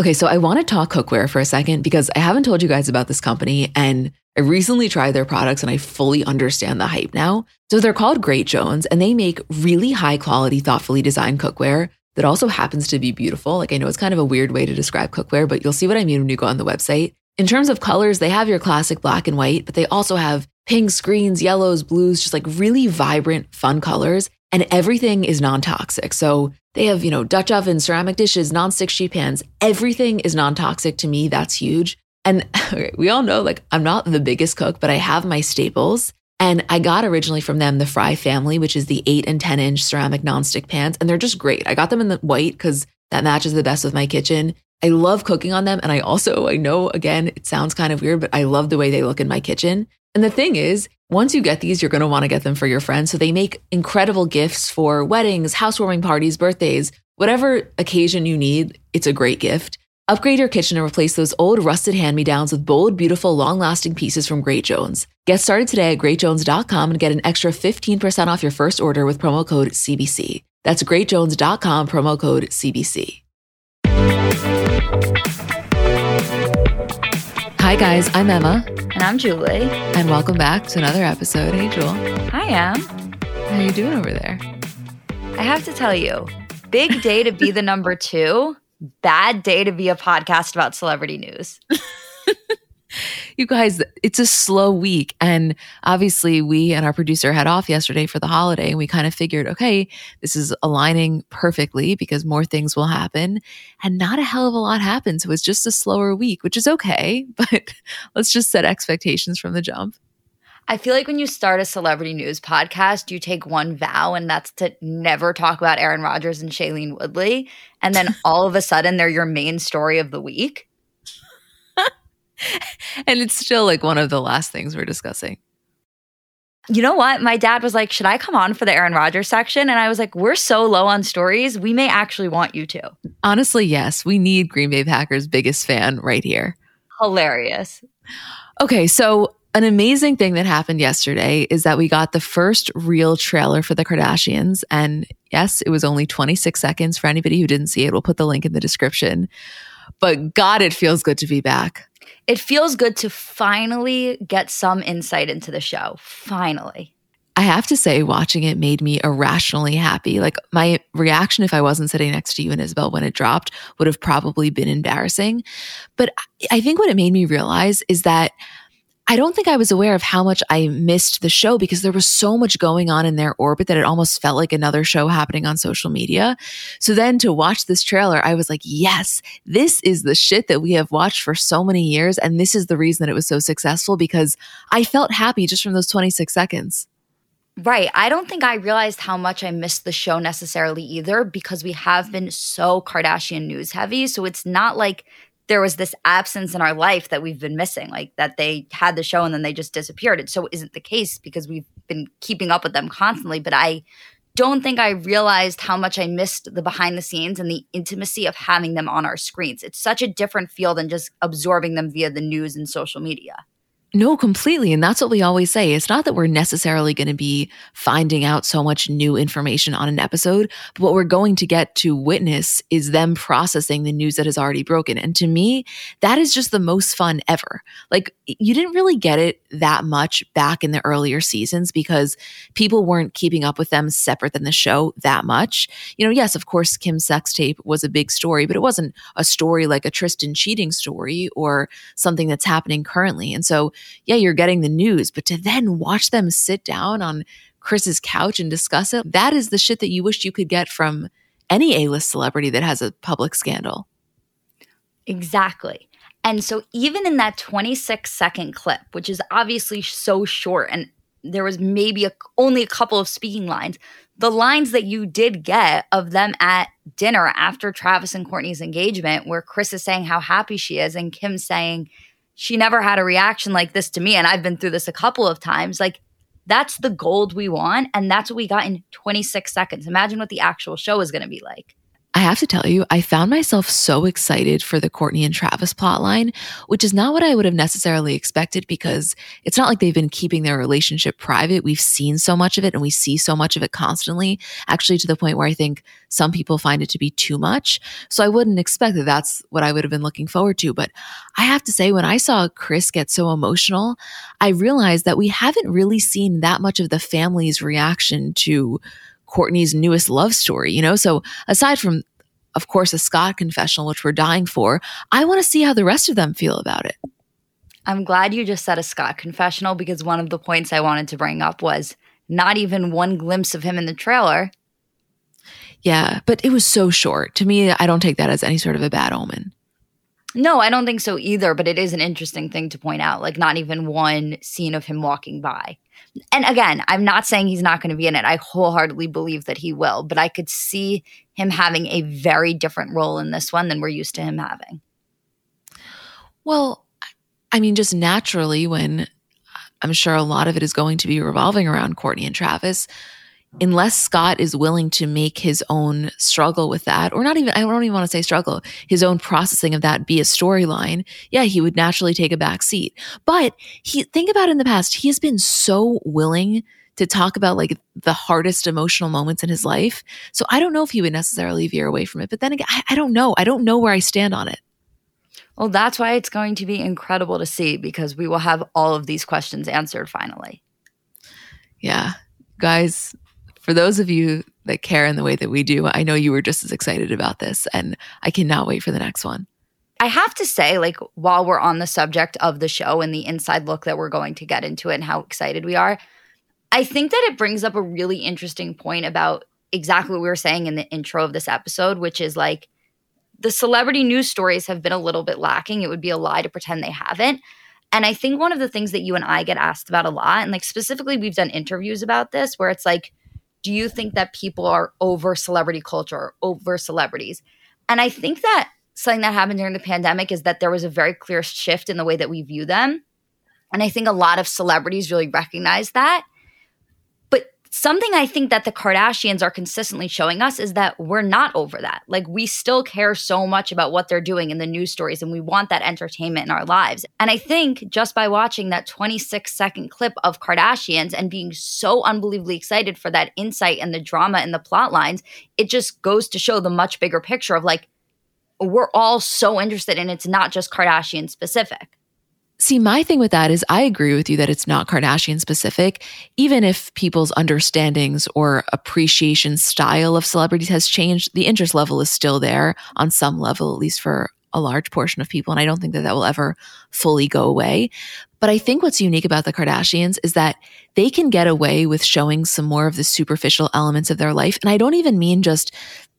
Okay, so I want to talk cookware for a second because I haven't told you guys about this company and I recently tried their products and I fully understand the hype now. So they're called Great Jones and they make really high quality, thoughtfully designed cookware that also happens to be beautiful. Like I know it's kind of a weird way to describe cookware, but you'll see what I mean when you go on the website. In terms of colors, they have your classic black and white, but they also have pinks, greens, yellows, blues, just like really vibrant, fun colors. And everything is non toxic. So they have, you know, Dutch ovens, ceramic dishes, non-stick sheet pans. Everything is non-toxic to me. That's huge. And okay, we all know, like, I'm not the biggest cook, but I have my staples. And I got originally from them the Fry family, which is the eight and 10 inch ceramic non-stick pans. And they're just great. I got them in the white because that matches the best with my kitchen. I love cooking on them. And I also, I know again, it sounds kind of weird, but I love the way they look in my kitchen. And the thing is, once you get these, you're going to want to get them for your friends. So they make incredible gifts for weddings, housewarming parties, birthdays, whatever occasion you need. It's a great gift. Upgrade your kitchen and replace those old rusted hand me downs with bold, beautiful, long lasting pieces from Great Jones. Get started today at greatjones.com and get an extra 15% off your first order with promo code CBC. That's greatjones.com, promo code CBC. Hi, guys. I'm Emma. And I'm Julie. And welcome back to another episode. Hey, Jewel. Hi, Am. How you doing over there? I have to tell you, big day to be the number two, bad day to be a podcast about celebrity news. you guys, it's a slow week. And obviously, we and our producer had off yesterday for the holiday. And we kind of figured, okay, this is aligning perfectly because more things will happen. And not a hell of a lot happened. So it's just a slower week, which is okay. But let's just set expectations from the jump. I feel like when you start a celebrity news podcast, you take one vow, and that's to never talk about Aaron Rodgers and Shailene Woodley. And then all of a sudden, they're your main story of the week. and it's still like one of the last things we're discussing. You know what? My dad was like, Should I come on for the Aaron Rodgers section? And I was like, We're so low on stories. We may actually want you to. Honestly, yes. We need Green Bay Packers' biggest fan right here. Hilarious. Okay. So, an amazing thing that happened yesterday is that we got the first real trailer for the Kardashians. And yes, it was only 26 seconds. For anybody who didn't see it, we'll put the link in the description. But God, it feels good to be back it feels good to finally get some insight into the show. Finally. I have to say, watching it made me irrationally happy. Like my reaction, if I wasn't sitting next to you and Isabel when it dropped, would have probably been embarrassing. But I think what it made me realize is that I don't think I was aware of how much I missed the show because there was so much going on in their orbit that it almost felt like another show happening on social media. So then to watch this trailer, I was like, yes, this is the shit that we have watched for so many years. And this is the reason that it was so successful because I felt happy just from those 26 seconds. Right. I don't think I realized how much I missed the show necessarily either because we have been so Kardashian news heavy. So it's not like there was this absence in our life that we've been missing, like that they had the show and then they just disappeared. It so isn't the case because we've been keeping up with them constantly. But I don't think I realized how much I missed the behind the scenes and the intimacy of having them on our screens. It's such a different feel than just absorbing them via the news and social media. No, completely. And that's what we always say. It's not that we're necessarily going to be finding out so much new information on an episode, but what we're going to get to witness is them processing the news that has already broken. And to me, that is just the most fun ever. Like, you didn't really get it that much back in the earlier seasons because people weren't keeping up with them separate than the show that much. You know, yes, of course, Kim's sex tape was a big story, but it wasn't a story like a Tristan cheating story or something that's happening currently. And so, yeah, you're getting the news, but to then watch them sit down on Kris's couch and discuss it, that is the shit that you wish you could get from any A list celebrity that has a public scandal. Exactly. And so, even in that 26 second clip, which is obviously so short, and there was maybe a, only a couple of speaking lines, the lines that you did get of them at dinner after Travis and Kourtney's engagement, where Kris is saying how happy she is, and Kim saying, she never had a reaction like this to me. And I've been through this a couple of times. Like, that's the gold we want. And that's what we got in 26 seconds. Imagine what the actual show is going to be like. I have to tell you, I found myself so excited for the Kourtney and Travis plotline, which is not what I would have necessarily expected because it's not like they've been keeping their relationship private. We've seen so much of it and we see so much of it constantly, actually, to the point where I think some people find it to be too much. So I wouldn't expect that that's what I would have been looking forward to. But I have to say, when I saw Kris get so emotional, I realized that we haven't really seen that much of the family's reaction to Kourtney's newest love story, you know? So aside from, of course, a Scott confessional, which we're dying for, I want to see how the rest of them feel about it. I'm glad you just said a Scott confessional because one of the points I wanted to bring up was not even one glimpse of him in the trailer. Yeah, but it was so short. To me, I don't take that as any sort of a bad omen. No, I don't think so either, but it is an interesting thing to point out. Like, not even one scene of him walking by and again, I'm not saying he's not going to be in it. I wholeheartedly believe that he will, but I could see him having a very different role in this one than we're used to him having. Well, I mean, just naturally, when I'm sure a lot of it is going to be revolving around Kourtney and Travis, unless Scott is willing to make his own struggle with that, or not even, I don't even want to say struggle, his own processing of that be a storyline, yeah, he would naturally take a back seat. But he, think about in the past, he has been so willing to talk about like the hardest emotional moments in his life. So I don't know if he would necessarily veer away from it. But then again, I, I don't know. I don't know where I stand on it. Well, that's why it's going to be incredible to see because we will have all of these questions answered finally. Yeah. Guys, for those of you that care in the way that we do, I know you were just as excited about this, and I cannot wait for the next one. I have to say, like, while we're on the subject of the show and the inside look that we're going to get into it and how excited we are, I think that it brings up a really interesting point about exactly what we were saying in the intro of this episode, which is like the celebrity news stories have been a little bit lacking. It would be a lie to pretend they haven't. And I think one of the things that you and I get asked about a lot, and like specifically, we've done interviews about this where it's like, do you think that people are over celebrity culture, or over celebrities? And I think that something that happened during the pandemic is that there was a very clear shift in the way that we view them. And I think a lot of celebrities really recognize that something I think that the Kardashians are consistently showing us is that we're not over that. Like, we still care so much about what they're doing in the news stories, and we want that entertainment in our lives. And I think just by watching that 26 second clip of Kardashians and being so unbelievably excited for that insight and the drama and the plot lines, it just goes to show the much bigger picture of like, we're all so interested, and it's not just Kardashian specific. See, my thing with that is I agree with you that it's not Kardashian specific. Even if people's understandings or appreciation style of celebrities has changed, the interest level is still there on some level, at least for a large portion of people. And I don't think that that will ever fully go away. But I think what's unique about the Kardashians is that they can get away with showing some more of the superficial elements of their life. And I don't even mean just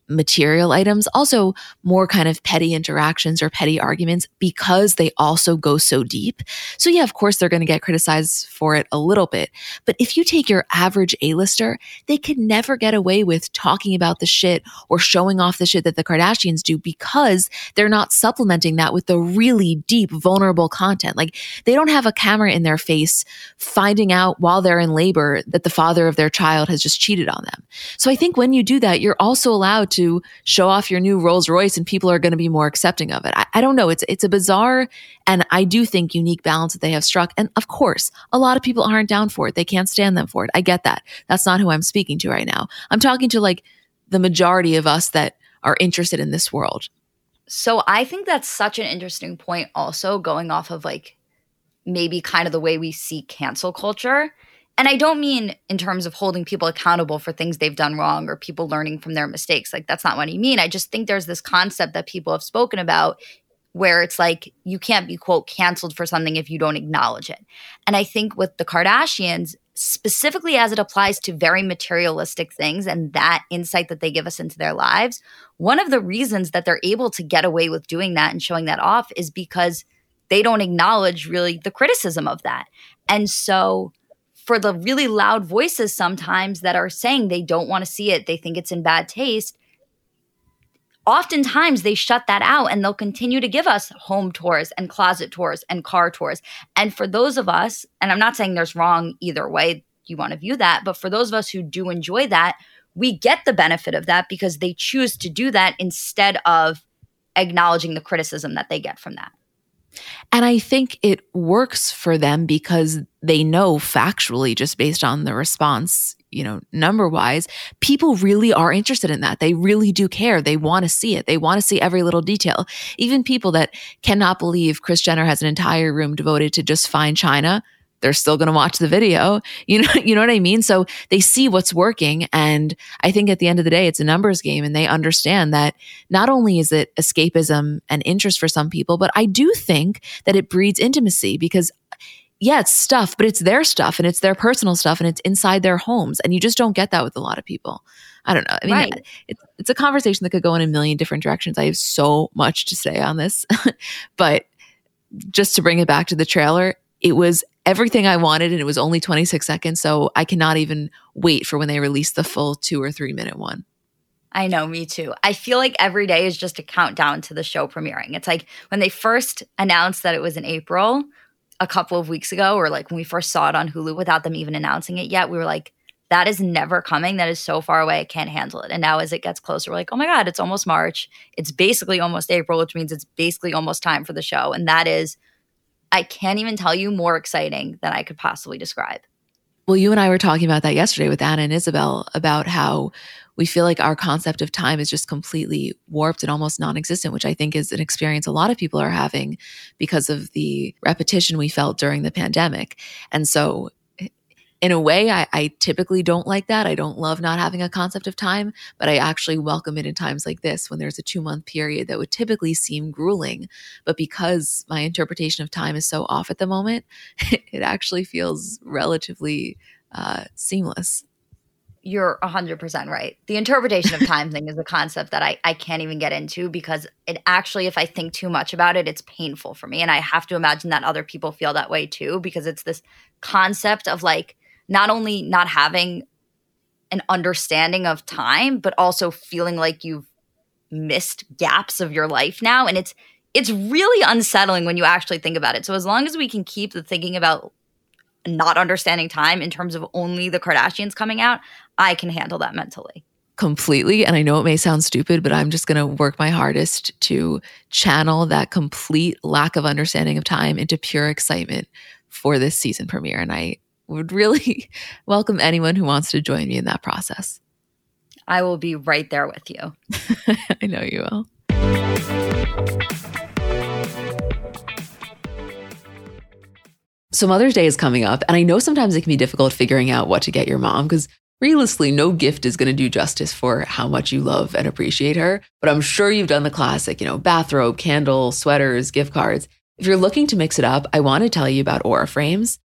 material items, also more kind of petty interactions or petty arguments because they also go so deep. So, yeah, of course, they're going to get criticized for it a little bit. But if you take your average A-lister, they could never get away with talking about the shit or showing off the shit that the Kardashians do because they're not supplementing that with the really deep, vulnerable content. Like they don't have a camera in their face finding out while they're in labor that the father of their child has just cheated on them. So I think when you do that, you're also allowed to show off your new Rolls Royce and people are going to be more accepting of it. I, I don't know. It's, it's a bizarre and I do think unique balance that they have struck. And of course, a lot of people aren't down for it. They can't stand them for it. I get that. That's not who I'm speaking to right now. I'm talking to like the majority of us that are interested in this world. So I think that's such an interesting point, also going off of like maybe kind of the way we see cancel culture and I don't mean in terms of holding people accountable for things they've done wrong or people learning from their mistakes. Like, that's not what I mean. I just think there's this concept that people have spoken about where it's like you can't be, quote, canceled for something if you don't acknowledge it. And I think with the Kardashians, specifically as it applies to very materialistic things and that insight that they give us into their lives, one of the reasons that they're able to get away with doing that and showing that off is because they don't acknowledge really the criticism of that. And so for the really loud voices sometimes that are saying they don't want to see it, they think it's in bad taste. Oftentimes they shut that out and they'll continue to give us home tours and closet tours and car tours. And for those of us, and I'm not saying there's wrong either way you want to view that, but for those of us who do enjoy that, we get the benefit of that because they choose to do that instead of acknowledging the criticism that they get from that. And I think it works for them because they know factually, just based on the response, you know, number wise, people really are interested in that. They really do care. They want to see it. They want to see every little detail. Even people that cannot believe Kris Jenner has an entire room devoted to just fine china they're still going to watch the video. You know, you know what I mean? So they see what's working. And I think at the end of the day, it's a numbers game and they understand that not only is it escapism and interest for some people, but I do think that it breeds intimacy because yeah, it's stuff, but it's their stuff and it's their personal stuff and it's inside their homes. And you just don't get that with a lot of people. I don't know. I mean, right. it's, it's a conversation that could go in a million different directions. I have so much to say on this, but just to bring it back to the trailer, it was everything I wanted and it was only 26 seconds. So I cannot even wait for when they release the full two or three minute one. I know, me too. I feel like every day is just a countdown to the show premiering. It's like when they first announced that it was in April a couple of weeks ago, or like when we first saw it on Hulu without them even announcing it yet, we were like, that is never coming. That is so far away. I can't handle it. And now as it gets closer, we're like, oh my God, it's almost March. It's basically almost April, which means it's basically almost time for the show. And that is I can't even tell you more exciting than I could possibly describe. Well, you and I were talking about that yesterday with Anna and Isabel about how we feel like our concept of time is just completely warped and almost non existent, which I think is an experience a lot of people are having because of the repetition we felt during the pandemic. And so in a way, I, I, typically don't like that. I don't love not having a concept of time, but I actually welcome it in times like this when there's a two month period that would typically seem grueling. But because my interpretation of time is so off at the moment, it actually feels relatively uh, seamless. You're 100% right. The interpretation of time thing is a concept that I, I can't even get into because it actually, if I think too much about it, it's painful for me. And I have to imagine that other people feel that way too because it's this concept of like, not only not having an understanding of time, but also feeling like you've missed gaps of your life now. And it's it's really unsettling when you actually think about it. So as long as we can keep the thinking about not understanding time in terms of only the Kardashians coming out, I can handle that mentally. Completely. And I know it may sound stupid, but I'm just going to work my hardest to channel that complete lack of understanding of time into pure excitement for this season premiere. And I, would really welcome anyone who wants to join me in that process. I will be right there with you. I know you will. So, Mother's Day is coming up, and I know sometimes it can be difficult figuring out what to get your mom because realistically, no gift is going to do justice for how much you love and appreciate her. But I'm sure you've done the classic, you know, bathrobe, candle, sweaters, gift cards. If you're looking to mix it up, I want to tell you about Aura Frames.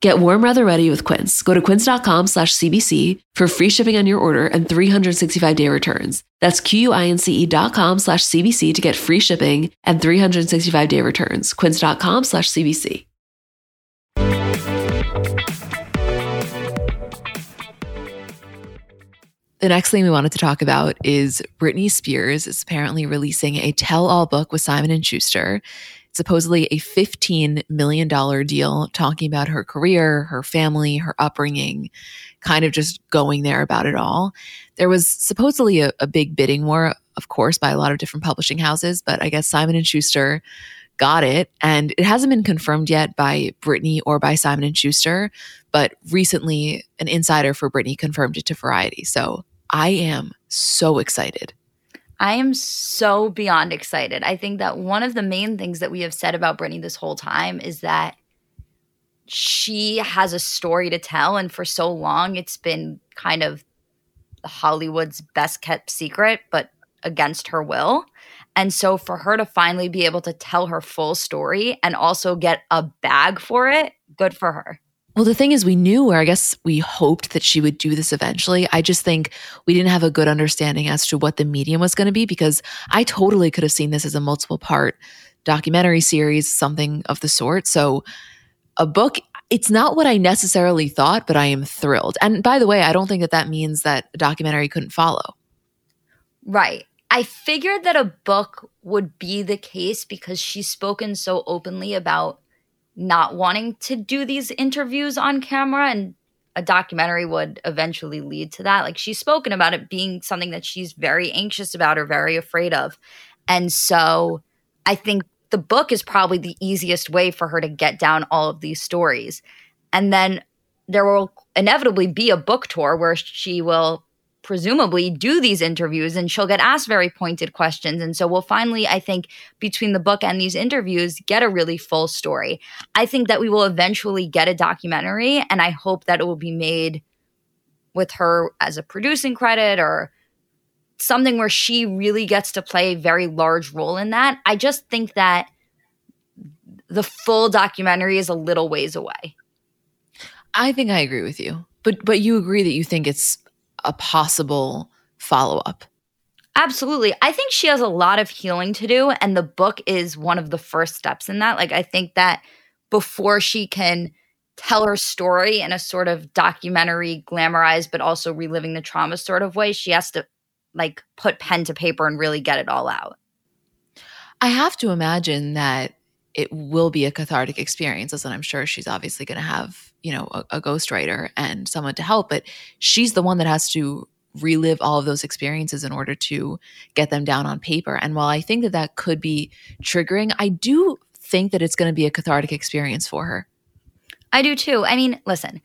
Get warm weather ready with Quince. Go to quince.com slash CBC for free shipping on your order and 365 day returns. That's Q-U-I-N-C-E dot com slash CBC to get free shipping and 365 day returns. Quince.com slash CBC. The next thing we wanted to talk about is Britney Spears is apparently releasing a tell-all book with Simon and Schuster supposedly a $15 million deal talking about her career, her family, her upbringing, kind of just going there about it all. There was supposedly a, a big bidding war, of course, by a lot of different publishing houses, but I guess Simon and Schuster got it and it hasn't been confirmed yet by Britney or by Simon and Schuster, but recently an insider for Britney confirmed it to Variety. So I am so excited. I am so beyond excited. I think that one of the main things that we have said about Britney this whole time is that she has a story to tell. And for so long, it's been kind of Hollywood's best kept secret, but against her will. And so for her to finally be able to tell her full story and also get a bag for it, good for her. Well, the thing is, we knew, or I guess we hoped that she would do this eventually. I just think we didn't have a good understanding as to what the medium was going to be because I totally could have seen this as a multiple part documentary series, something of the sort. So, a book, it's not what I necessarily thought, but I am thrilled. And by the way, I don't think that that means that a documentary couldn't follow. Right. I figured that a book would be the case because she's spoken so openly about not wanting to do these interviews on camera and a documentary would eventually lead to that. Like she's spoken about it being something that she's very anxious about or very afraid of. And so I think the book is probably the easiest way for her to get down all of these stories. And then there will inevitably be a book tour where she will presumably do these interviews and she'll get asked very pointed questions. And so we'll finally, I think, between the book and these interviews, get a really full story. I think that we will eventually get a documentary, and I hope that it will be made with her as a producing credit or something where she really gets to play a very large role in that. I just think that the full documentary is a little ways away. I think I agree with you. But but you agree that you think it's a possible follow up. Absolutely. I think she has a lot of healing to do, and the book is one of the first steps in that. Like, I think that before she can tell her story in a sort of documentary, glamorized, but also reliving the trauma sort of way, she has to like put pen to paper and really get it all out. I have to imagine that it will be a cathartic experience, as I'm sure she's obviously going to have, you know, a, a ghostwriter and someone to help. But she's the one that has to relive all of those experiences in order to get them down on paper. And while I think that that could be triggering, I do think that it's going to be a cathartic experience for her. I do too. I mean, listen,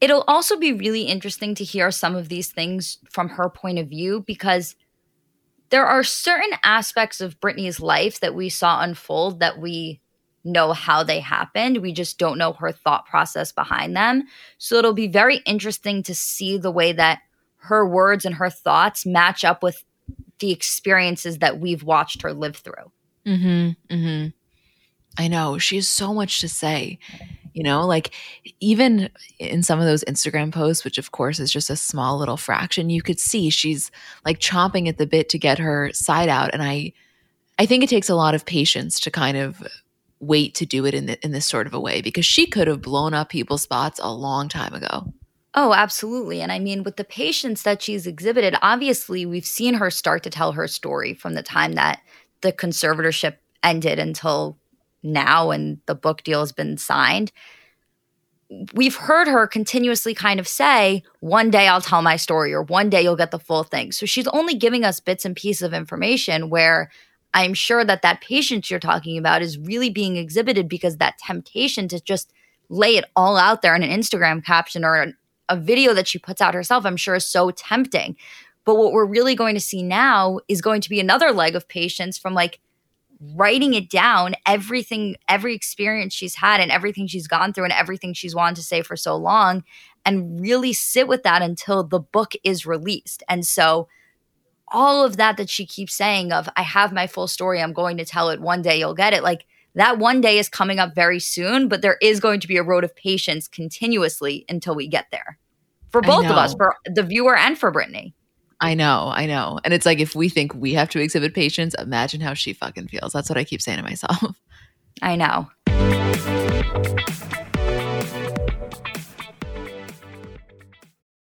it'll also be really interesting to hear some of these things from her point of view because there are certain aspects of Britney's life that we saw unfold that we know how they happened. We just don't know her thought process behind them. So it'll be very interesting to see the way that her words and her thoughts match up with the experiences that we've watched her live through. Mm-hmm. Mm-hmm. I know. She has so much to say. You know, like even in some of those Instagram posts, which of course is just a small little fraction, you could see she's like chomping at the bit to get her side out. And I I think it takes a lot of patience to kind of wait to do it in the, in this sort of a way because she could have blown up people's spots a long time ago. Oh, absolutely. And I mean, with the patience that she's exhibited, obviously, we've seen her start to tell her story from the time that the conservatorship ended until now and the book deal has been signed. We've heard her continuously kind of say, one day I'll tell my story, or one day you'll get the full thing. So she's only giving us bits and pieces of information where I'm sure that that patience you're talking about is really being exhibited because that temptation to just lay it all out there in an Instagram caption or a video that she puts out herself, I'm sure is so tempting. But what we're really going to see now is going to be another leg of patience from like writing it down everything every experience she's had and everything she's gone through and everything she's wanted to say for so long and really sit with that until the book is released and so all of that that she keeps saying of i have my full story i'm going to tell it one day you'll get it like that one day is coming up very soon but there is going to be a road of patience continuously until we get there for both of us for the viewer and for Britney I know, I know. And it's like if we think we have to exhibit patience, imagine how she fucking feels. That's what I keep saying to myself. I know.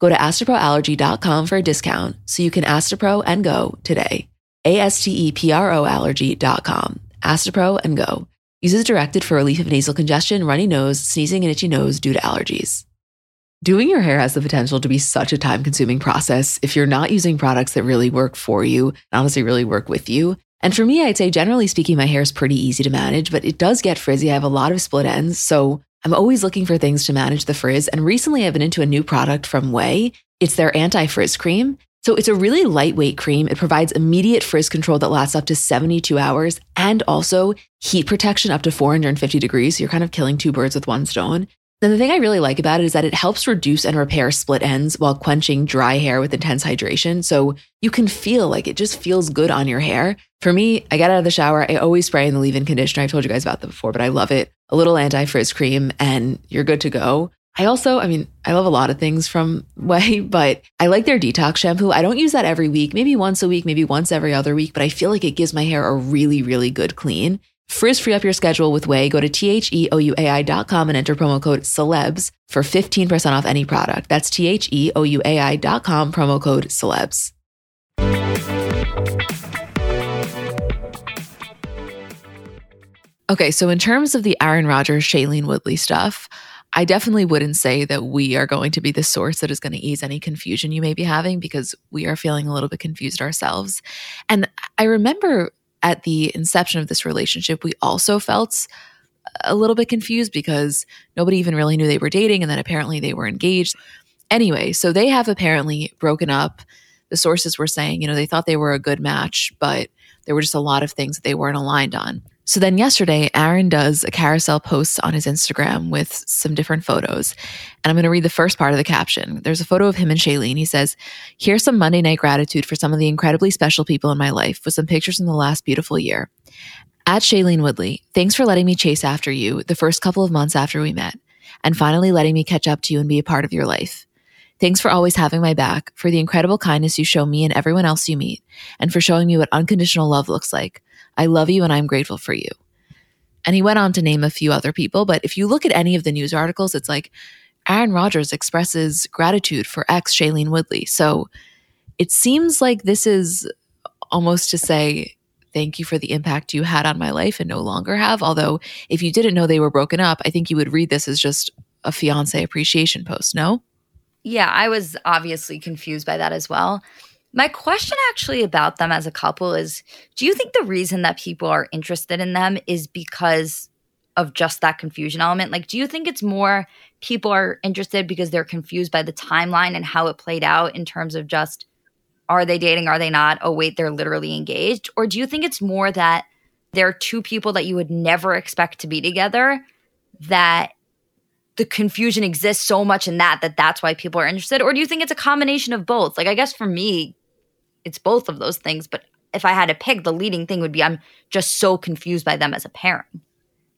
Go to asteproallergy.com for a discount so you can Astepro and go today. A S T E P R O allergy.com. Astepro and go. Uses directed for relief of nasal congestion, runny nose, sneezing, and itchy nose due to allergies. Doing your hair has the potential to be such a time consuming process if you're not using products that really work for you and honestly really work with you. And for me, I'd say generally speaking, my hair is pretty easy to manage, but it does get frizzy. I have a lot of split ends. So I'm always looking for things to manage the frizz. And recently I've been into a new product from Ouai. It's their anti frizz cream. So it's a really lightweight cream. It provides immediate frizz control that lasts up to 72 hours and also heat protection up to 450 degrees. So you're kind of killing two birds with one stone. Then the thing I really like about it is that it helps reduce and repair split ends while quenching dry hair with intense hydration. So you can feel like it just feels good on your hair. For me, I get out of the shower, I always spray in the leave in conditioner. I've told you guys about that before, but I love it. A little anti frizz cream, and you're good to go. I also, I mean, I love a lot of things from Ouai, but I like their detox shampoo. I don't use that every week, maybe once a week, maybe once every other week, but I feel like it gives my hair a really, really good clean. Frizz free up your schedule with Ouai. Go to T-H-E-O-U-A-I.com and enter promo code celebs for 15% off any product. That's T-H-E-O-U-A-I.com, promo code celebs. Okay, so in terms of the Aaron Rodgers, Shailene Woodley stuff, I definitely wouldn't say that we are going to be the source that is going to ease any confusion you may be having because we are feeling a little bit confused ourselves. And I remember at the inception of this relationship, we also felt a little bit confused because nobody even really knew they were dating and then apparently they were engaged. Anyway, so they have apparently broken up. The sources were saying, you know, they thought they were a good match, but there were just a lot of things that they weren't aligned on. So then yesterday, Aaron does a carousel post on his Instagram with some different photos. And I'm going to read the first part of the caption. There's a photo of him and Shailene. He says, Here's some Monday night gratitude for some of the incredibly special people in my life with some pictures in the last beautiful year. At Shailene Woodley, thanks for letting me chase after you the first couple of months after we met, and finally letting me catch up to you and be a part of your life. Thanks for always having my back, for the incredible kindness you show me and everyone else you meet, and for showing me what unconditional love looks like I love you and I'm grateful for you. And he went on to name a few other people. But if you look at any of the news articles, it's like Aaron Rodgers expresses gratitude for ex Shailene Woodley. So it seems like this is almost to say, thank you for the impact you had on my life and no longer have. Although, if you didn't know they were broken up, I think you would read this as just a fiance appreciation post, no? Yeah, I was obviously confused by that as well. My question actually about them as a couple is do you think the reason that people are interested in them is because of just that confusion element? Like, do you think it's more people are interested because they're confused by the timeline and how it played out in terms of just are they dating, are they not? Oh, wait, they're literally engaged? Or do you think it's more that there are two people that you would never expect to be together that the confusion exists so much in that that that's why people are interested or do you think it's a combination of both like i guess for me it's both of those things. But if I had to pick, the leading thing would be I'm just so confused by them as a pairing.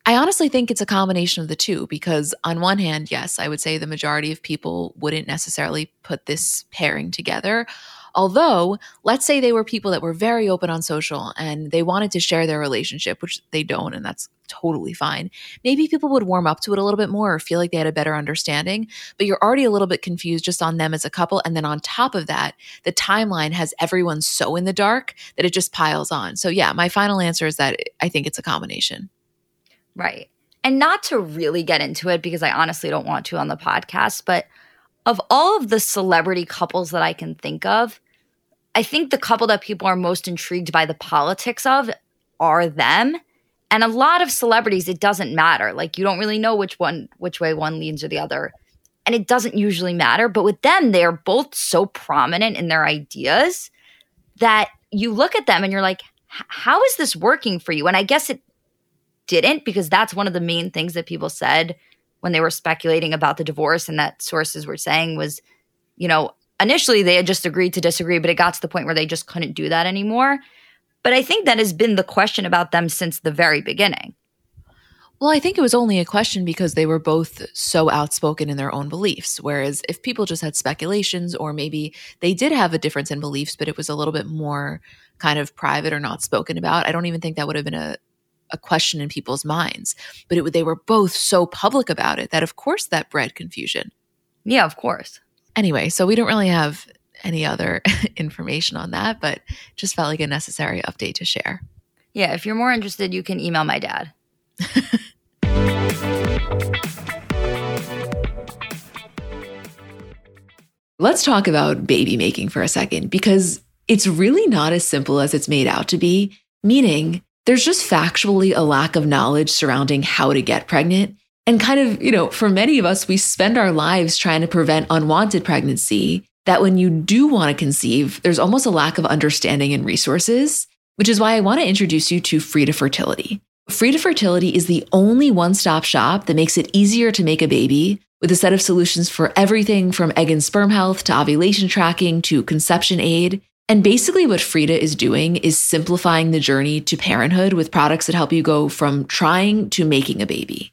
I honestly think it's a combination of the two because, on one hand, yes, I would say the majority of people wouldn't necessarily put this pairing together. Although, let's say they were people that were very open on social and they wanted to share their relationship, which they don't, and that's totally fine. Maybe people would warm up to it a little bit more or feel like they had a better understanding, but you're already a little bit confused just on them as a couple. And then on top of that, the timeline has everyone so in the dark that it just piles on. So, yeah, my final answer is that I think it's a combination. Right. And not to really get into it because I honestly don't want to on the podcast, but of all of the celebrity couples that I can think of, I think the couple that people are most intrigued by the politics of are them. And a lot of celebrities, it doesn't matter. Like you don't really know which one, which way one leans or the other. And it doesn't usually matter. But with them, they're both so prominent in their ideas that you look at them and you're like, how is this working for you? And I guess it didn't because that's one of the main things that people said when they were speculating about the divorce and that sources were saying was, you know, initially they had just agreed to disagree, but it got to the point where they just couldn't do that anymore. But I think that has been the question about them since the very beginning. Well, I think it was only a question because they were both so outspoken in their own beliefs. Whereas if people just had speculations, or maybe they did have a difference in beliefs, but it was a little bit more kind of private or not spoken about, I don't even think that would have been a, a question in people's minds. But it, they were both so public about it that, of course, that bred confusion. Yeah, of course. Anyway, so we don't really have any other information on that, but just felt like a necessary update to share. Yeah, if you're more interested, you can email my dad. Let's talk about baby making for a second because it's really not as simple as it's made out to be, meaning there's just factually a lack of knowledge surrounding how to get pregnant and kind of, you know, for many of us, we spend our lives trying to prevent unwanted pregnancy. That when you do want to conceive, there's almost a lack of understanding and resources, which is why I want to introduce you to Frida Fertility. Frida Fertility is the only one stop shop that makes it easier to make a baby with a set of solutions for everything from egg and sperm health to ovulation tracking to conception aid. And basically, what Frida is doing is simplifying the journey to parenthood with products that help you go from trying to making a baby.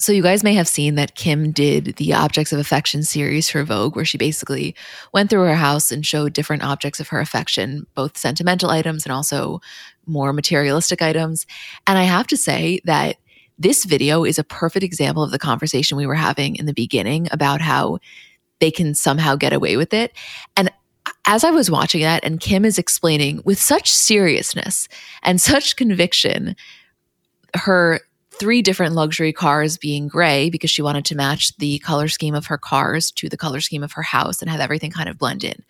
So, you guys may have seen that Kim did the Objects of Affection series for Vogue, where she basically went through her house and showed different objects of her affection, both sentimental items and also more materialistic items. And I have to say that this video is a perfect example of the conversation we were having in the beginning about how they can somehow get away with it. And as I was watching that, and Kim is explaining with such seriousness and such conviction her three different luxury cars being gray because she wanted to match the color scheme of her cars to the color scheme of her house and have everything kind of blend in.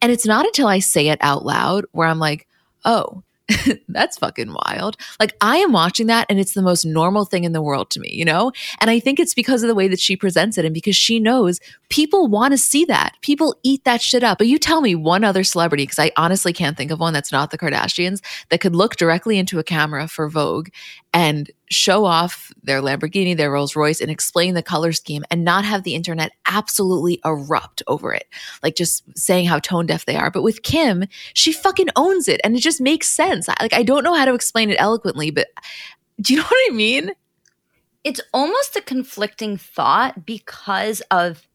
And it's not until I say it out loud where I'm like, oh, That's fucking wild. Like, I am watching that and it's the most normal thing in the world to me, you know? And I think it's because of the way that she presents it and because she knows people want to see that. People eat that shit up. But you tell me one other celebrity, because I honestly can't think of one that's not the Kardashians, that could look directly into a camera for Vogue and show off their Lamborghini, their Rolls Royce, and explain the color scheme and not have the internet absolutely erupt over it. Like just saying how tone deaf they are. But with Kim, she fucking owns it and it just makes sense. Like, I don't know how to explain it eloquently, but do you know what I mean? It's almost a conflicting thought because of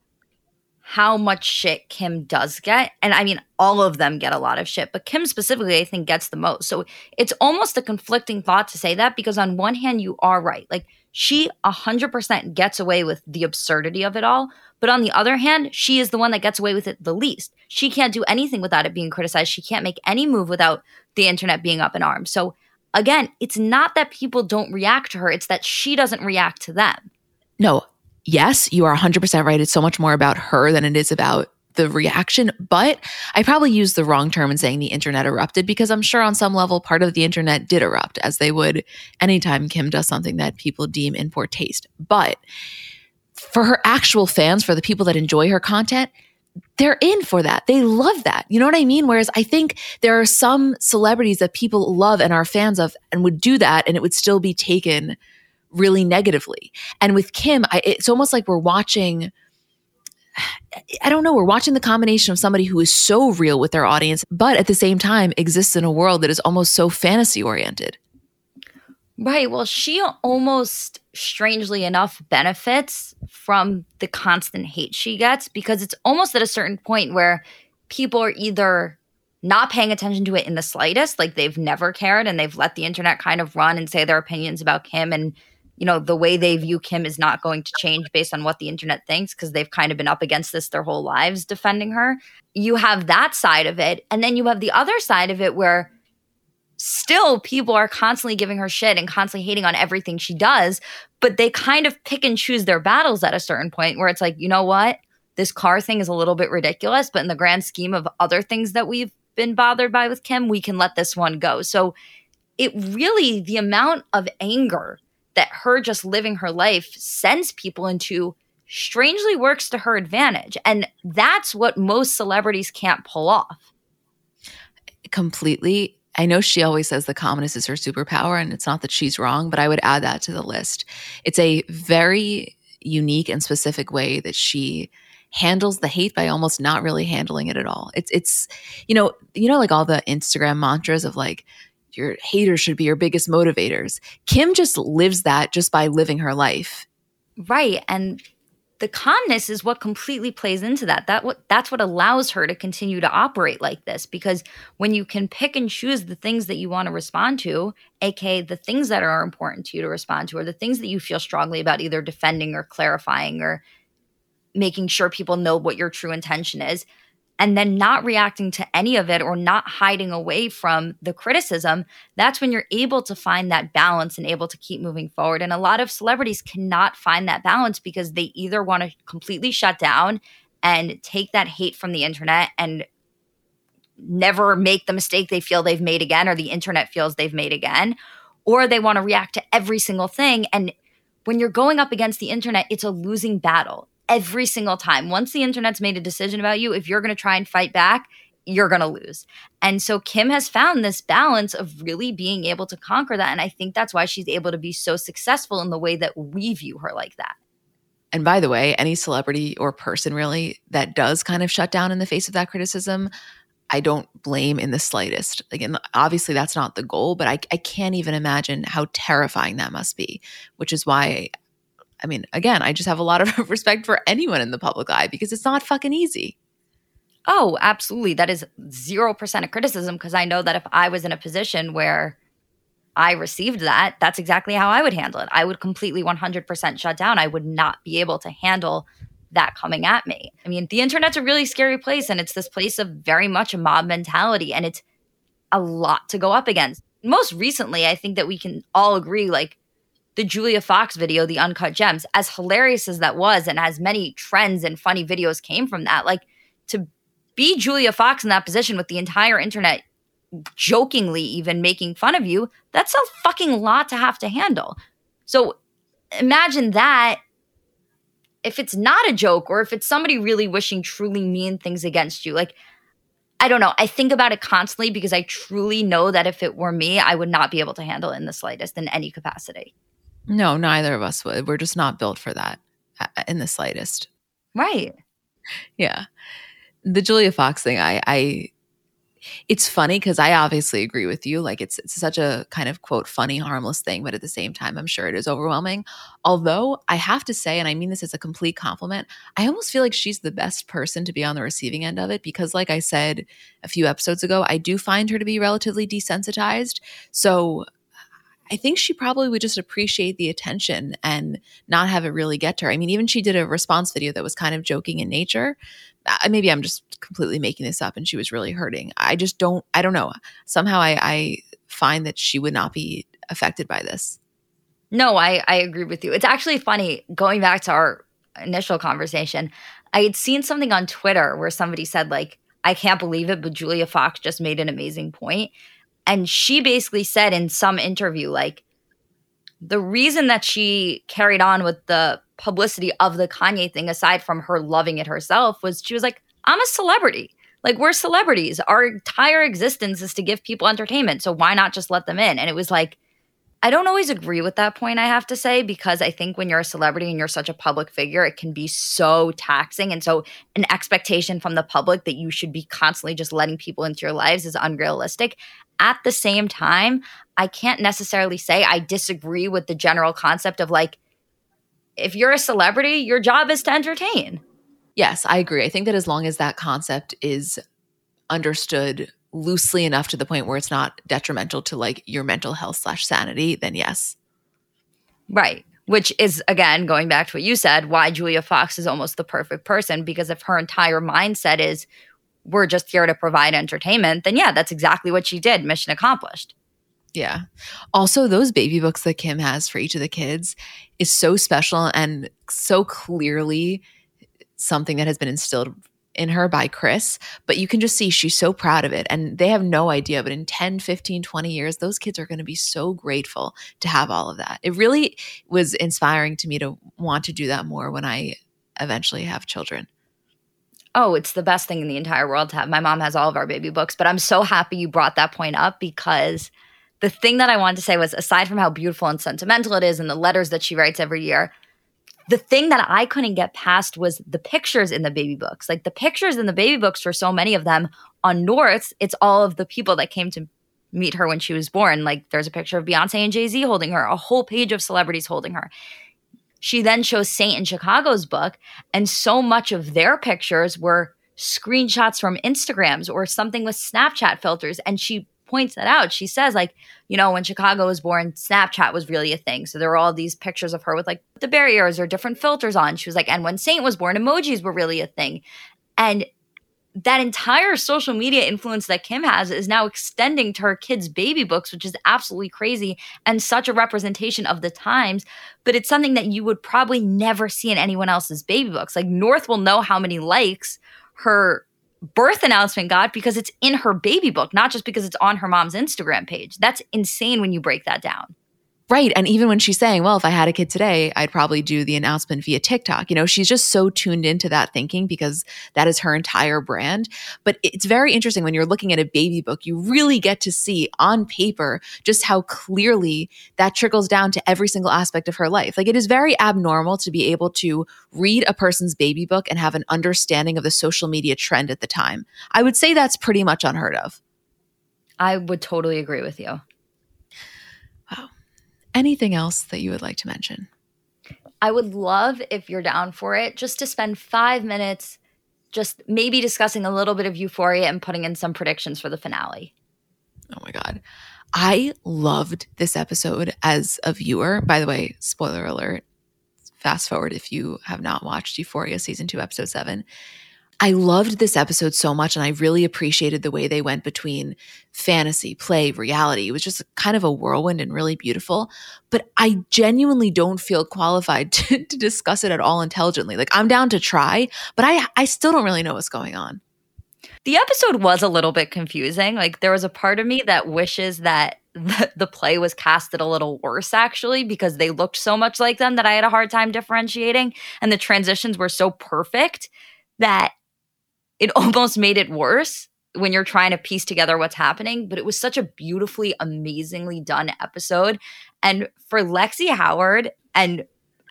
how much shit Kim does get. And I mean, all of them get a lot of shit, but Kim specifically, I think, gets the most. So it's almost a conflicting thought to say that because, on one hand, you are right. Like, she 100% gets away with the absurdity of it all. But on the other hand, she is the one that gets away with it the least. She can't do anything without it being criticized. She can't make any move without the internet being up in arms. So again, it's not that people don't react to her, it's that she doesn't react to them. No, yes, you are 100% right. It's so much more about her than it is about the reaction. But I probably used the wrong term in saying the internet erupted because I'm sure on some level part of the internet did erupt as they would anytime Kim does something that people deem in poor taste. But for her actual fans, for the people that enjoy her content, they're in for that. They love that. You know what I mean? Whereas I think there are some celebrities that people love and are fans of and would do that and it would still be taken really negatively. And with Kim, I, it's almost like we're watching. I don't know, we're watching the combination of somebody who is so real with their audience, but at the same time exists in a world that is almost so fantasy oriented. Right. Well, she almost strangely enough benefits from the constant hate she gets because it's almost at a certain point where people are either not paying attention to it in the slightest, like they've never cared and they've let the internet kind of run and say their opinions about Kim and you know, the way they view Kim is not going to change based on what the internet thinks because they've kind of been up against this their whole lives defending her. You have that side of it. And then you have the other side of it where still people are constantly giving her shit and constantly hating on everything she does, but they kind of pick and choose their battles at a certain point where it's like, you know what? This car thing is a little bit ridiculous, but in the grand scheme of other things that we've been bothered by with Kim, we can let this one go. So it really, the amount of anger that her just living her life sends people into strangely works to her advantage. And that's what most celebrities can't pull off. Completely. I know she always says the calmness is her superpower, and it's not that she's wrong, but I would add that to the list. It's a very unique and specific way that she handles the hate by almost not really handling it at all. It's it's you know, you know like all the Instagram mantras of like your haters should be your biggest motivators. Kim just lives that just by living her life. Right. And the calmness is what completely plays into that. That what that's what allows her to continue to operate like this because when you can pick and choose the things that you want to respond to, aka the things that are important to you to respond to or the things that you feel strongly about either defending or clarifying or making sure people know what your true intention is, and then not reacting to any of it or not hiding away from the criticism, that's when you're able to find that balance and able to keep moving forward. And a lot of celebrities cannot find that balance because they either want to completely shut down and take that hate from the internet and never make the mistake they feel they've made again or the internet feels they've made again, or they want to react to every single thing. And when you're going up against the internet, it's a losing battle every single time. Once the internet's made a decision about you, if you're going to try and fight back, you're going to lose. And so Kim has found this balance of really being able to conquer that. And I think that's why she's able to be so successful in the way that we view her like that. And by the way, any celebrity or person really that does kind of shut down in the face of that criticism, I don't blame in the slightest. Again, obviously that's not the goal, but I, I can't even imagine how terrifying that must be, which is why I mean, again, I just have a lot of respect for anyone in the public eye because it's not fucking easy. Oh, absolutely. That is 0% of criticism because I know that if I was in a position where I received that, that's exactly how I would handle it. I would completely 100% shut down. I would not be able to handle that coming at me. I mean, the internet's a really scary place and it's this place of very much a mob mentality and it's a lot to go up against. Most recently, I think that we can all agree like the Julia Fox video, The Uncut Gems, as hilarious as that was, and as many trends and funny videos came from that, like to be Julia Fox in that position with the entire internet jokingly even making fun of you, that's a fucking lot to have to handle. So imagine that if it's not a joke or if it's somebody really wishing truly mean things against you. Like, I don't know. I think about it constantly because I truly know that if it were me, I would not be able to handle it in the slightest in any capacity. No, neither of us would. We're just not built for that uh, in the slightest. Right. Yeah. The Julia Fox thing, I, I it's funny because I obviously agree with you. Like it's it's such a kind of quote funny, harmless thing, but at the same time, I'm sure it is overwhelming. Although I have to say, and I mean this as a complete compliment, I almost feel like she's the best person to be on the receiving end of it because, like I said a few episodes ago, I do find her to be relatively desensitized. So I think she probably would just appreciate the attention and not have it really get to her. I mean, even she did a response video that was kind of joking in nature. Uh, maybe I'm just completely making this up and she was really hurting. I just don't, I don't know. Somehow I, I find that she would not be affected by this. No, I, I agree with you. It's actually funny going back to our initial conversation. I had seen something on Twitter where somebody said, like, I can't believe it, but Julia Fox just made an amazing point. And she basically said in some interview, like, the reason that she carried on with the publicity of the Kanye thing, aside from her loving it herself, was she was like, I'm a celebrity. Like, we're celebrities. Our entire existence is to give people entertainment. So why not just let them in? And it was like, I don't always agree with that point, I have to say, because I think when you're a celebrity and you're such a public figure, it can be so taxing. And so, an expectation from the public that you should be constantly just letting people into your lives is unrealistic. At the same time, I can't necessarily say I disagree with the general concept of like, if you're a celebrity, your job is to entertain. Yes, I agree. I think that as long as that concept is understood loosely enough to the point where it's not detrimental to like your mental health slash sanity, then yes. Right. Which is again going back to what you said, why Julia Fox is almost the perfect person because if her entire mindset is we're just here to provide entertainment, then yeah, that's exactly what she did. Mission accomplished. Yeah. Also, those baby books that Kim has for each of the kids is so special and so clearly something that has been instilled in her by Kris, but you can just see she's so proud of it. And they have no idea, but in 10, 15, 20 years, those kids are going to be so grateful to have all of that. It really was inspiring to me to want to do that more when I eventually have children. Oh, it's the best thing in the entire world to have. My mom has all of our baby books, but I'm so happy you brought that point up because the thing that I wanted to say was aside from how beautiful and sentimental it is and the letters that she writes every year, the thing that I couldn't get past was the pictures in the baby books. Like the pictures in the baby books for so many of them on North, it's all of the people that came to meet her when she was born. Like there's a picture of Beyonce and Jay Z holding her, a whole page of celebrities holding her. She then shows Saint in Chicago's book, and so much of their pictures were screenshots from Instagrams or something with Snapchat filters. And she points that out. She says, like, you know, when Chicago was born, Snapchat was really a thing. So there were all these pictures of her with like the barriers or different filters on. She was like, and when Saint was born, emojis were really a thing. And that entire social media influence that Kim has is now extending to her kids' baby books, which is absolutely crazy and such a representation of the times. But it's something that you would probably never see in anyone else's baby books. Like North will know how many likes her birth announcement got because it's in her baby book, not just because it's on her mom's Instagram page. That's insane when you break that down. Right. And even when she's saying, well, if I had a kid today, I'd probably do the announcement via TikTok. You know, she's just so tuned into that thinking because that is her entire brand. But it's very interesting when you're looking at a baby book, you really get to see on paper just how clearly that trickles down to every single aspect of her life. Like it is very abnormal to be able to read a person's baby book and have an understanding of the social media trend at the time. I would say that's pretty much unheard of. I would totally agree with you. Anything else that you would like to mention? I would love if you're down for it just to spend five minutes just maybe discussing a little bit of euphoria and putting in some predictions for the finale. Oh my God. I loved this episode as a viewer. By the way, spoiler alert, fast forward if you have not watched Euphoria season two, episode seven. I loved this episode so much and I really appreciated the way they went between fantasy, play, reality. It was just kind of a whirlwind and really beautiful. But I genuinely don't feel qualified to, to discuss it at all intelligently. Like I'm down to try, but I I still don't really know what's going on. The episode was a little bit confusing. Like there was a part of me that wishes that the, the play was casted a little worse actually because they looked so much like them that I had a hard time differentiating and the transitions were so perfect that it almost made it worse when you're trying to piece together what's happening, but it was such a beautifully amazingly done episode and for Lexi Howard and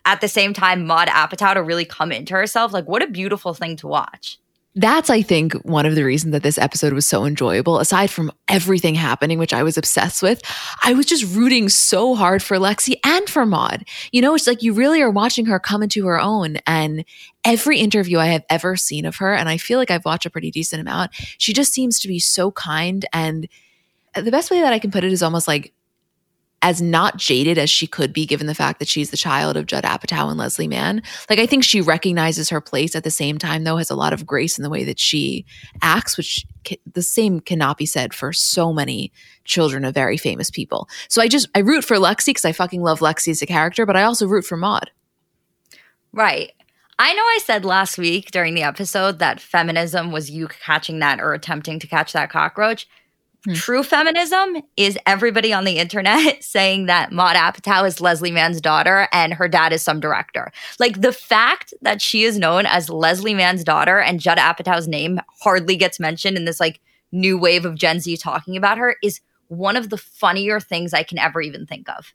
at the same time Maude Apatow to really come into herself, like what a beautiful thing to watch. That's, I think, one of the reasons that this episode was so enjoyable. Aside from everything happening, which I was obsessed with, I was just rooting so hard for Lexi and for Maude. You know, it's like you really are watching her come into her own. And every interview I have ever seen of her, and I feel like I've watched a pretty decent amount, she just seems to be so kind. And the best way that I can put it is almost like as not jaded as she could be given the fact that she's the child of Judd Apatow and Leslie Mann. Like I think she recognizes her place at the same time though has a lot of grace in the way that she acts which the same cannot be said for so many children of very famous people. So I just I root for Lexi cuz I fucking love Lexi as a character, but I also root for Maude. Right. I know I said last week during the episode that feminism was you catching that or attempting to catch that cockroach. Hmm. True feminism is everybody on the internet saying that Maude Apatow is Leslie Mann's daughter and her dad is some director. Like the fact that she is known as Leslie Mann's daughter and Judd Apatow's name hardly gets mentioned in this like new wave of Gen Z talking about her is one of the funnier things I can ever even think of.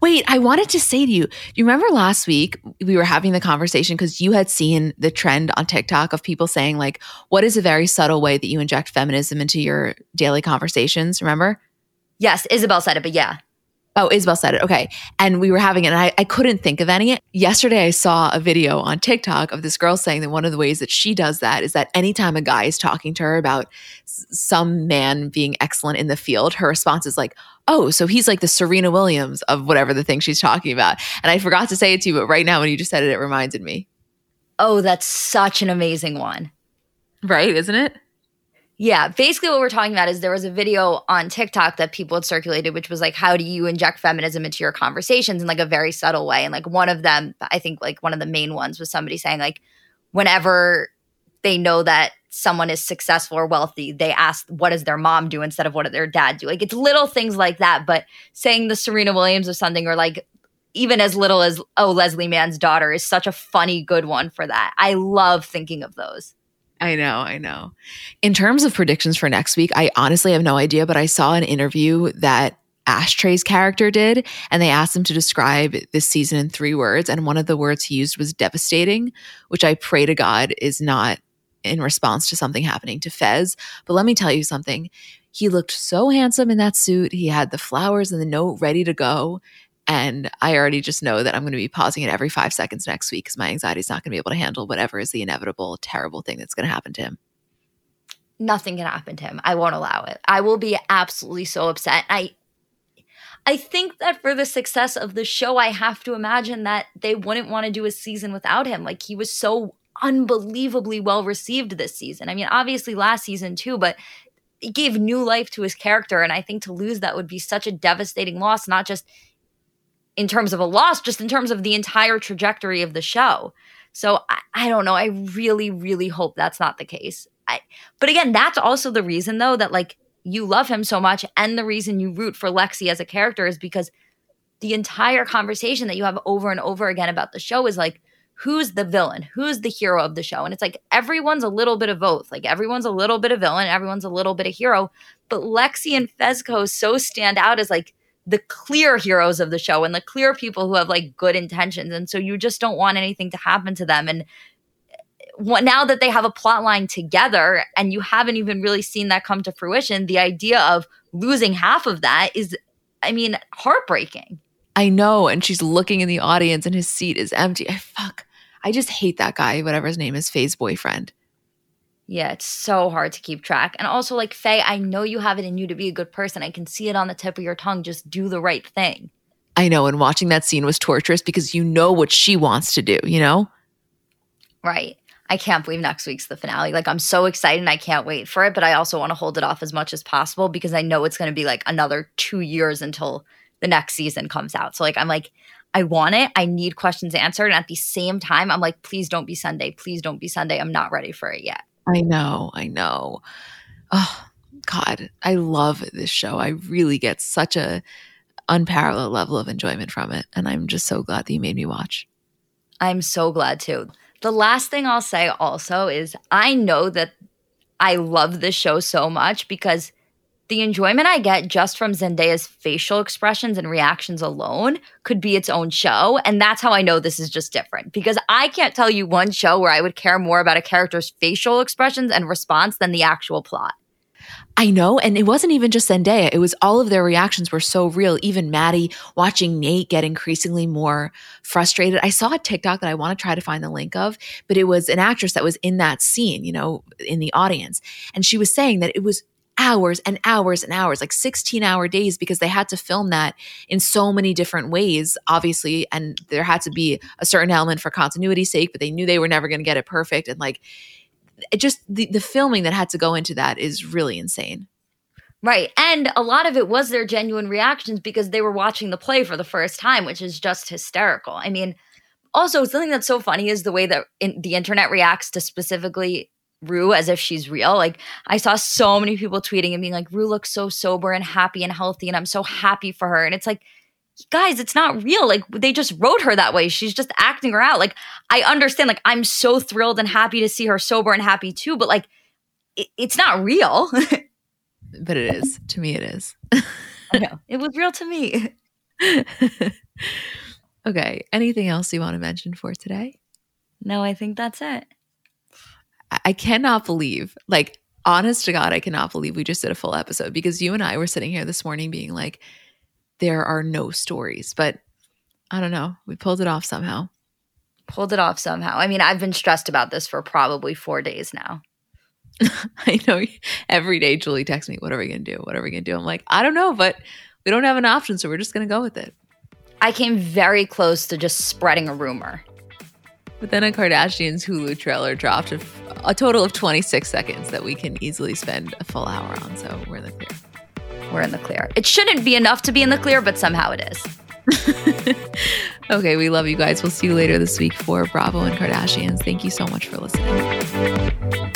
Wait, I wanted to say to you, you remember last week we were having the conversation because you had seen the trend on TikTok of people saying, like, what is a very subtle way that you inject feminism into your daily conversations? Remember? Yes, Isabel said it, but yeah. Oh, Isabel said it. Okay. And we were having it, and I, I couldn't think of any. Yesterday, I saw a video on TikTok of this girl saying that one of the ways that she does that is that anytime a guy is talking to her about some man being excellent in the field, her response is like, oh, so he's like the Serena Williams of whatever the thing she's talking about. And I forgot to say it to you, but right now, when you just said it, it reminded me. Oh, that's such an amazing one. Right, isn't it? Yeah, basically what we're talking about is there was a video on TikTok that people had circulated, which was like, how do you inject feminism into your conversations in like a very subtle way? And like one of them, I think like one of the main ones was somebody saying like, whenever they know that someone is successful or wealthy, they ask what does their mom do instead of what did their dad do? Like it's little things like that, but saying the Serena Williams or something or like even as little as oh Leslie Mann's daughter is such a funny good one for that. I love thinking of those. I know, I know. In terms of predictions for next week, I honestly have no idea, but I saw an interview that Ashtray's character did, and they asked him to describe this season in three words. And one of the words he used was devastating, which I pray to God is not in response to something happening to Fez. But let me tell you something. He looked so handsome in that suit. He had the flowers and the note ready to go. And I already just know that I'm going to be pausing it every five seconds next week because my anxiety is not going to be able to handle whatever is the inevitable, terrible thing that's going to happen to him. Nothing can happen to him. I won't allow it. I will be absolutely so upset. I I think that for the success of the show, I have to imagine that they wouldn't want to do a season without him. Like he was so unbelievably well received this season. I mean, obviously last season too, but it gave new life to his character. And I think to lose that would be such a devastating loss, not just in terms of a loss, just in terms of the entire trajectory of the show. So I, I don't know. I really, really hope that's not the case. I, but again, that's also the reason though that like you love him so much, and the reason you root for Lexi as a character is because the entire conversation that you have over and over again about the show is like, who's the villain? Who's the hero of the show? And it's like everyone's a little bit of both. Like everyone's a little bit of villain, everyone's a little bit of hero. But Lexi and Fezco so stand out as like the clear heroes of the show and the clear people who have like good intentions. And so you just don't want anything to happen to them. And eh, what, now that they have a plot line together and you haven't even really seen that come to fruition the idea of losing half of that is i mean heartbreaking. I know. And she's looking in the audience and his seat is empty. I fuck. I just hate that guy whatever his name is faye's boyfriend yeah, it's so hard to keep track. And also, like, Faye, I know you have it in you to be a good person. I can see it on the tip of your tongue. Just do the right thing. I know. And watching that scene was torturous because you know what she wants to do, you know? Right. I can't believe next week's the finale. Like, I'm so excited and I can't wait for it. But I also want to hold it off as much as possible because I know it's going to be like another two years until the next season comes out. So, like, I'm like, I want it. I need questions answered. And at the same time, I'm like, please don't be Sunday. Please don't be Sunday. I'm not ready for it yet. I know, I know. Oh, God, I love this show. I really get such a unparalleled level of enjoyment from it. And I'm just so glad that you made me watch. I'm so glad too. The last thing I'll say also is I know that I love this show so much because the enjoyment I get just from Zendaya's facial expressions and reactions alone could be its own show. And that's how I know this is just different because I can't tell you one show where I would care more about a character's facial expressions and response than the actual plot. I know. And it wasn't even just Zendaya. It was all of their reactions were so real. Even Maddie watching Nate get increasingly more frustrated. I saw a TikTok that I want to try to find the link of, but it was an actress that was in that scene, you know, in the audience. And she was saying that it was hours and hours and hours, like 16 hour days, because they had to film that in so many different ways, obviously. And there had to be a certain element for continuity's sake, but they knew they were never going to get it perfect. And like, it just the, the filming that had to go into that is really insane. Right. And a lot of it was their genuine reactions because they were watching the play for the first time, which is just hysterical. I mean, also, something that's so funny is the way that in, the internet reacts to specifically Rue as if she's real. Like, I saw so many people tweeting and being like, Rue looks so sober and happy and healthy, and I'm so happy for her. And it's like, guys, it's not real. Like they just wrote her that way. She's just acting her out. Like I understand. Like I'm so thrilled and happy to see her sober and happy too. But like it, it's not real. but it is to me. It is. It was real to me. okay. Anything else you want to mention for today? No, I think that's it. I cannot believe, like, honest to God, I cannot believe we just did a full episode because you and I were sitting here this morning being like, there are no stories. But I don't know. We pulled it off somehow. Pulled it off somehow. I mean, I've been stressed about this for probably four days now. I know every day Julie texts me, What are we going to do? What are we going to do? I'm like, I don't know, but we don't have an option. So we're just going to go with it. I came very close to just spreading a rumor. But then a Kardashians Hulu trailer dropped a, a total of 26 seconds that we can easily spend a full hour on. So we're in the clear we're in the clear. It shouldn't be enough to be in the clear, but somehow it is. okay, we love you guys. We'll see you later this week for Bravo and Kardashians. Thank you so much for listening.